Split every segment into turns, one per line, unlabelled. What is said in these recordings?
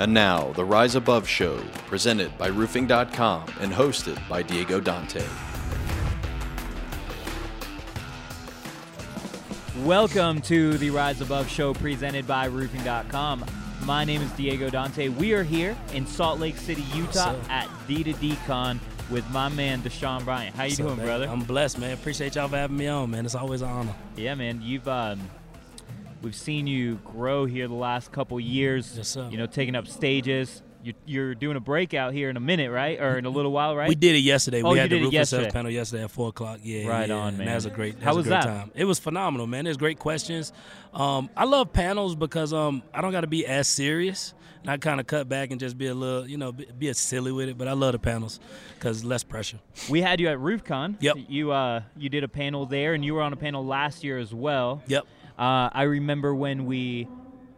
And now, the Rise Above Show, presented by Roofing.com and hosted by Diego Dante.
Welcome to the Rise Above Show, presented by Roofing.com. My name is Diego Dante. We are here in Salt Lake City, Utah, at D2DCon with my man Dashaun Bryant. How you
What's
doing,
up,
brother?
I'm blessed, man. Appreciate y'all for having me on, man. It's always an honor.
Yeah, man. You've um, we've seen you grow here the last couple years.
Yes, sir.
You know, taking up stages. You, you're doing a breakout here in a minute, right? Or in a little while, right?
We did it yesterday.
Oh,
we had the roof and sales
yesterday.
panel yesterday at four o'clock. Yeah,
Right
yeah,
on, man.
That was a great. That
How
was,
was
a great
that?
time. It was phenomenal, man. There's great questions. Um, I love panels because um, I don't got to be as serious. And I kind of cut back and just be a little, you know, be, be a silly with it. But I love the panels because less pressure.
we had you at RoofCon.
Yep.
You uh, you did a panel there, and you were on a panel last year as well.
Yep.
Uh, I remember when we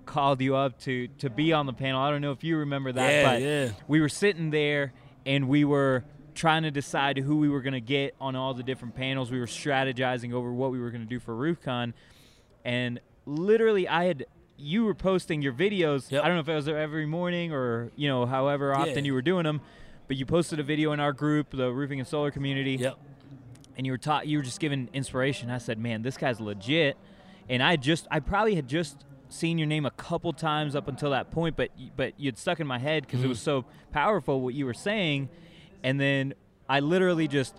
called you up to to be on the panel. I don't know if you remember that,
Yeah,
but
yeah.
we were sitting there and we were trying to decide who we were going to get on all the different panels. We were strategizing over what we were going to do for RoofCon, and literally, I had you were posting your videos.
Yep.
I don't know if it was every morning or you know however often
Yeah.
you were doing them, but you posted a video in our group, the roofing and solar community
Yep.
and you were taught you were just giving inspiration. I said, "Man, this guy's legit." And I just I probably had just seen your name a couple times up until that point, but but you'd stuck in my head because it was so powerful what you were saying. And then I literally just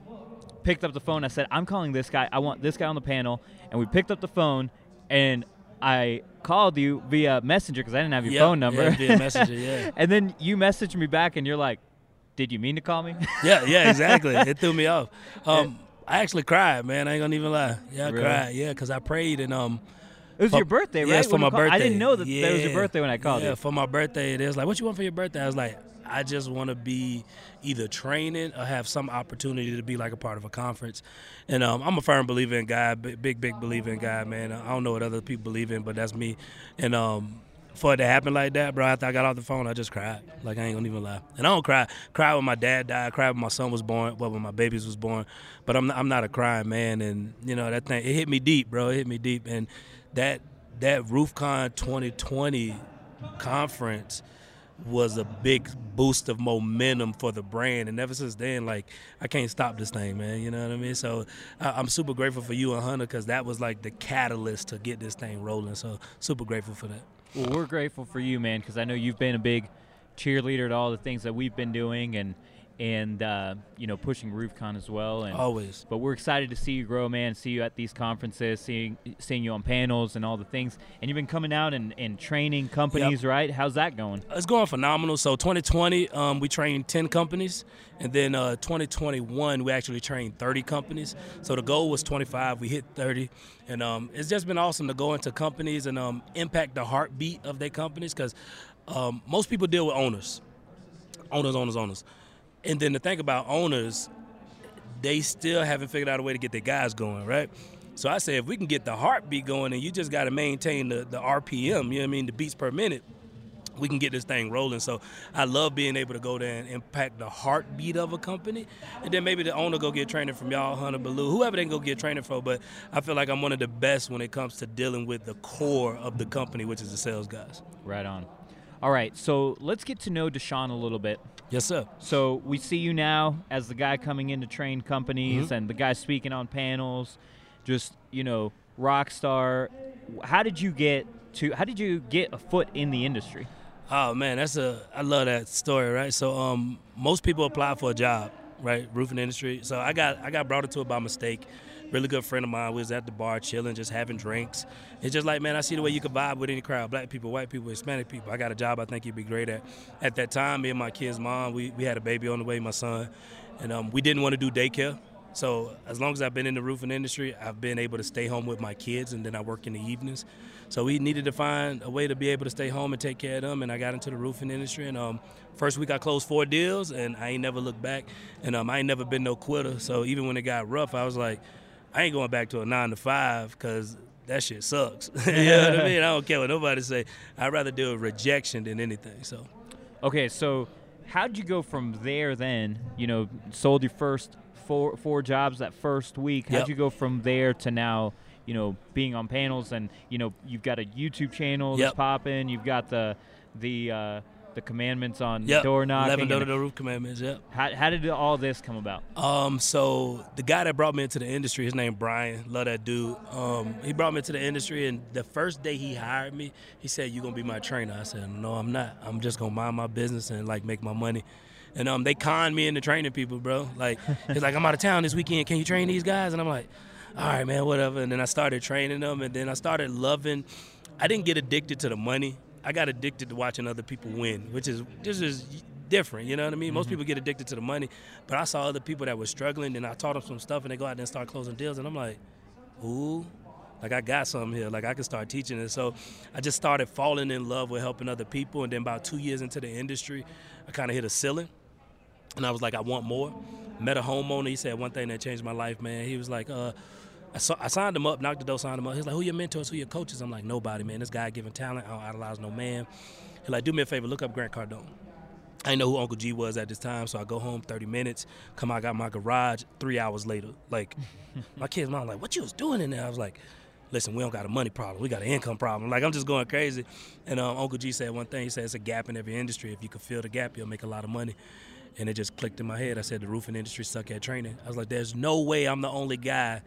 picked up the phone. I said, "I'm calling this guy. I want this guy on the panel." And we picked up the phone and I called you via Messenger because I didn't have your
Yep.
phone number.
Yeah, via Messenger, yeah.
and then you messaged me back and you're like, "Did you mean to call me?"
Yeah, yeah, exactly. it threw me off. Um, I actually cried, man. I ain't gonna even lie. Yeah, I
Really?
cried. Yeah, because I prayed and um.
It was
For-
your birthday, right?
Yeah, for my birthday.
I didn't know that that was your birthday when I called
yeah,
you.
for my birthday, it is like, what you want for your birthday? I was like, I just want to be either training or have some opportunity to be like a part of a conference. And um, I'm a firm believer in God, big, big, big believer in God, man. I don't know what other people believe in, but that's me. And um, for it to happen like that, bro, after I got off the phone, I just cried. Like, I ain't gonna even lie. And I don't cry. Cry when my dad died, cry when my son was born, well, when my babies was born. But I'm not, I'm not a crying man. And, you know, that thing, it hit me deep, bro. It hit me deep. And that, that RoofCon 2020 conference was a big boost of momentum for the brand, and ever since then, like I can't stop this thing, man. You know what I mean? So I, I'm super grateful for you and Hunter because that was like the catalyst to get this thing rolling. So super grateful for that.
Well, we're grateful for you, man, because I know you've been a big cheerleader to all the things that we've been doing, and and uh, you know pushing RoofCon as well. And
Always.
but we're excited to see you grow, man. See you at these conferences, seeing seeing you on panels and all the things. And you've been coming out and, and training companies, right? How's that going?
It's going phenomenal. So 2020, um, we trained 10 companies, and then uh, 2021, we actually trained 30 companies. So the goal was 25. We hit 30, and um, it's just been awesome to go into companies and um, impact the heartbeat of their companies because um, most people deal with owners, owners, owners, owners, and then to think about owners, they still haven't figured out a way to get their guys going, right? So I say if we can get the heartbeat going, and you just got to maintain the, the RPM, you know what I mean, the beats per minute we can get this thing rolling. So I love being able to go there and impact the heartbeat of a company. And then maybe the owner go get training from y'all, Hunter Baloo, whoever they go get training from. But I feel like I'm one of the best when it comes to dealing with the core of the company, which is the sales guys.
Right on. All right, so let's get to know Dashaun a little bit.
Yes, sir.
So we see you now as the guy coming in to train companies
Mm-hmm.
and the guy speaking on panels, just you know, rock star. How did you get to? How did you get a foot in the industry?
Oh man, that's a I love that story, right? So um most people apply for a job, right? Roofing industry. So I got I got brought into it by mistake. Really good friend of mine was at the bar chilling, just having drinks. It's just like, man, I see the way you can vibe with any crowd, black people, white people, Hispanic people. I got a job I think you'd be great at. At that time, me and my kid's mom, we, we had a baby on the way, my son, and um, we didn't want to do daycare. So as long as I've been in the roofing industry, I've been able to stay home with my kids, and then I work in the evenings. So we needed to find a way to be able to stay home and take care of them, and I got into the roofing industry. And um, first week I closed four deals, and I ain't never looked back. And um, I ain't never been no quitter. So even when it got rough, I was like, I ain't going back to a nine to five because that shit sucks. you know what I mean? I don't care what nobody say. I'd rather deal with rejection than anything. So
Okay, so how'd you go from there? Then you know, sold your first four four jobs that first week. How'd
Yep.
you go from there to now? You know, being on panels, and you know, you've got a YouTube channel that's
Yep.
popping. You've got the the uh, the commandments on
Yep.
door knocking.
Eleven door to door roof commandments. Yep.
how, how did all this come about?
Um, so the guy that brought me into the industry, his name Brian, love that dude. Um, he brought me into the industry, and the first day he hired me, he said, "You're gonna be my trainer?" I said, "No, I'm not. I'm just gonna mind my business and like make my money." And um, they conned me into training people, bro. Like he's like, "I'm out of town this weekend. Can you train these guys?" And I'm like, "All right, man, whatever." And then I started training them, and then I started loving. I didn't get addicted to the money. I got addicted to watching other people win, which is this is different. You know what I mean? Most people get addicted to the money, but I saw other people that were struggling, and I taught them some stuff, and they go out and start closing deals, and I'm like, ooh. Like I got something here. Like I can start teaching it. So I just started falling in love with helping other people. And then about two years into the industry, I kind of hit a ceiling. And I was like, I want more. Met a homeowner. He said one thing that changed my life, man. He was like, uh, I, saw, I signed him up, knocked the door, signed him up. He's like, who your mentors, who your coaches? I'm like, nobody, man. This guy giving talent. I don't idolize no man. He's like, do me a favor, look up Grant Cardone. I didn't know who Uncle G was at this time, so I go home 30 minutes, come out, got my garage, three hours later. Like, my kid's mom like, what you was doing in there? I was like, listen, we don't got a money problem. We got an income problem. Like, I'm just going crazy. And um, Uncle G said one thing. He said, it's a gap in every industry. If you can fill the gap, you'll make a lot of money. And it just clicked in my head. I said, the roofing industry suck at training. I was like, there's no way I'm the only guy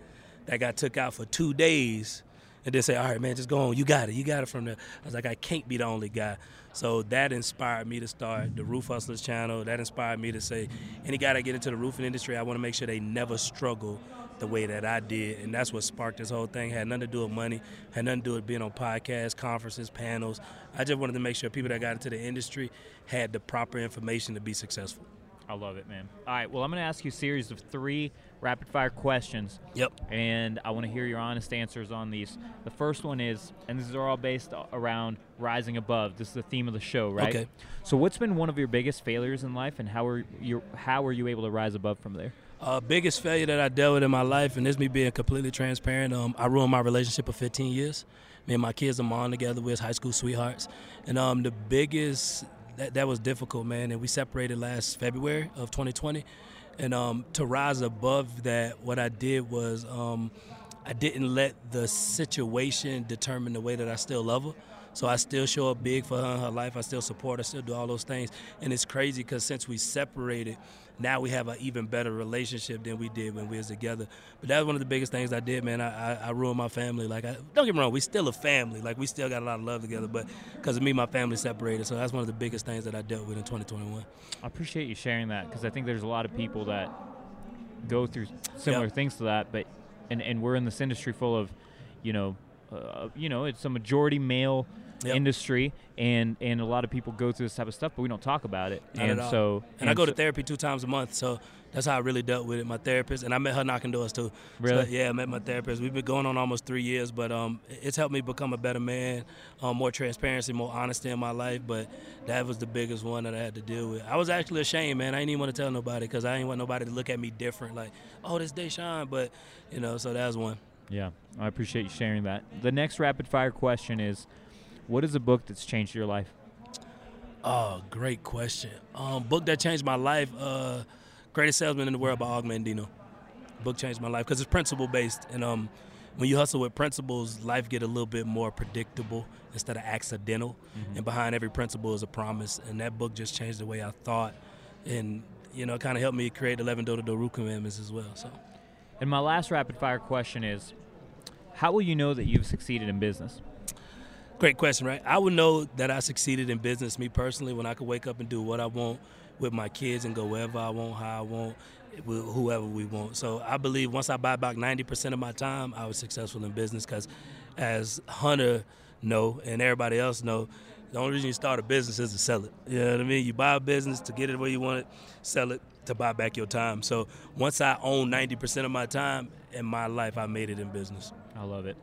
that got took out for two days and then say, all right, man, just go on. You got it. You got it from there. I was like, I can't be the only guy. So that inspired me to start the Roof Hustlers channel. That inspired me to say, any guy that get into the roofing industry, I want to make sure they never struggle the way that I did. And that's what sparked this whole thing. Had nothing to do with money, had nothing to do with being on podcasts, conferences, panels. I just wanted to make sure people that got into the industry had the proper information to be successful.
I love it, man. All right, well, I'm going to ask you a series of three rapid fire questions.
Yep.
And I want to hear your honest answers on these. The first one is, and these are all based around rising above. This is the theme of the show, right?
Okay.
So, what's been one of your biggest failures in life, and how are you how were you able to rise above from there?
Uh, biggest failure that I dealt with in my life, and this me being completely transparent, um, I ruined my relationship of 15 years. Me and my kids are mom together. We're high school sweethearts, and um, the biggest that, that was difficult, man. And we separated last February of 2020, and um, to rise above that, what I did was um, I didn't let the situation determine the way that I still love her. So I still show up big for her in her life. I still support her, still do all those things. And it's crazy because since we separated, now we have an even better relationship than we did when we was together. But that was one of the biggest things I did, man. I, I, I ruined my family. Like, I, don't get me wrong, we still a family. Like, we still got a lot of love together. But because of me, my family separated. So that's one of the biggest things that I dealt with in 2021.
I appreciate you sharing that because I think there's a lot of people that go through similar
Yep.
things to that, but and and we're in this industry full of, you know, uh, you know, it's a majority male
Yep.
industry, and and a lot of people go through this type of stuff, but we don't talk about it.
Not
and so,
And I go to therapy two times a month, so that's how I really dealt with it. My therapist, and I met her knocking doors too.
Really?
So, yeah, I met my therapist. We've been going on almost three years, but um, it's helped me become a better man, um, more transparency, more honesty in my life. But that was the biggest one that I had to deal with. I was actually ashamed, man. I didn't even want to tell nobody because I didn't want nobody to look at me different, like, oh, this Dashaun. But you know, so that was one.
Yeah, I appreciate you sharing that. The next rapid fire question is, what is a book that's changed your life?
Oh, great question. Um, book that changed my life. Uh, Greatest Salesman in the World by Og Mandino. Book changed my life because it's principle based, and um, when you hustle with principles, life get a little bit more predictable instead of accidental. And behind every principle is a promise, and that book just changed the way I thought, and you know, kind of helped me create 11 door to door roof commandments as well. So.
And my last rapid fire question is, how will you know that you've succeeded in business?
Great question, right? I would know that I succeeded in business, me personally, when I could wake up and do what I want with my kids and go wherever I want, how I want, with whoever we want. So I believe once I buy back 90% of my time, I was successful in business because as Hunter know and everybody else know, the only reason you start a business is to sell it. You know what I mean? You buy a business to get it where you want it, sell it to buy back your time. So once I own 90% of my time in my life, I made it in business.
I love it.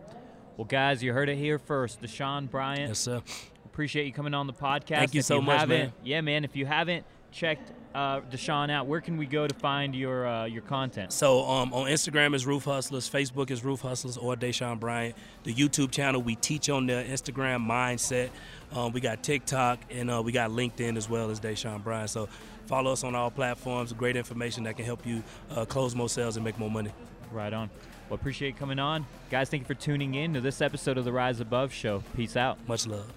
Well, guys, you heard it here first. Dashaun Bryant,
Yes, sir.
appreciate you coming on the podcast.
Thank you
If
so much, man.
Yeah, man. If you haven't checked uh, Dashaun out, where can we go to find your uh, your content?
So um, on Instagram is Roof Hustlers, Facebook is Roof Hustlers or Dashaun Bryant. The YouTube channel we teach on the Instagram mindset. Um, we got TikTok and uh, we got LinkedIn as well as Dashaun Bryant. So follow us on all platforms. Great information that can help you uh, close more sales and make more money.
Right on. Well, appreciate you coming on, guys. Thank you for tuning in to this episode of the Rise Above Show. Peace out.
Much love.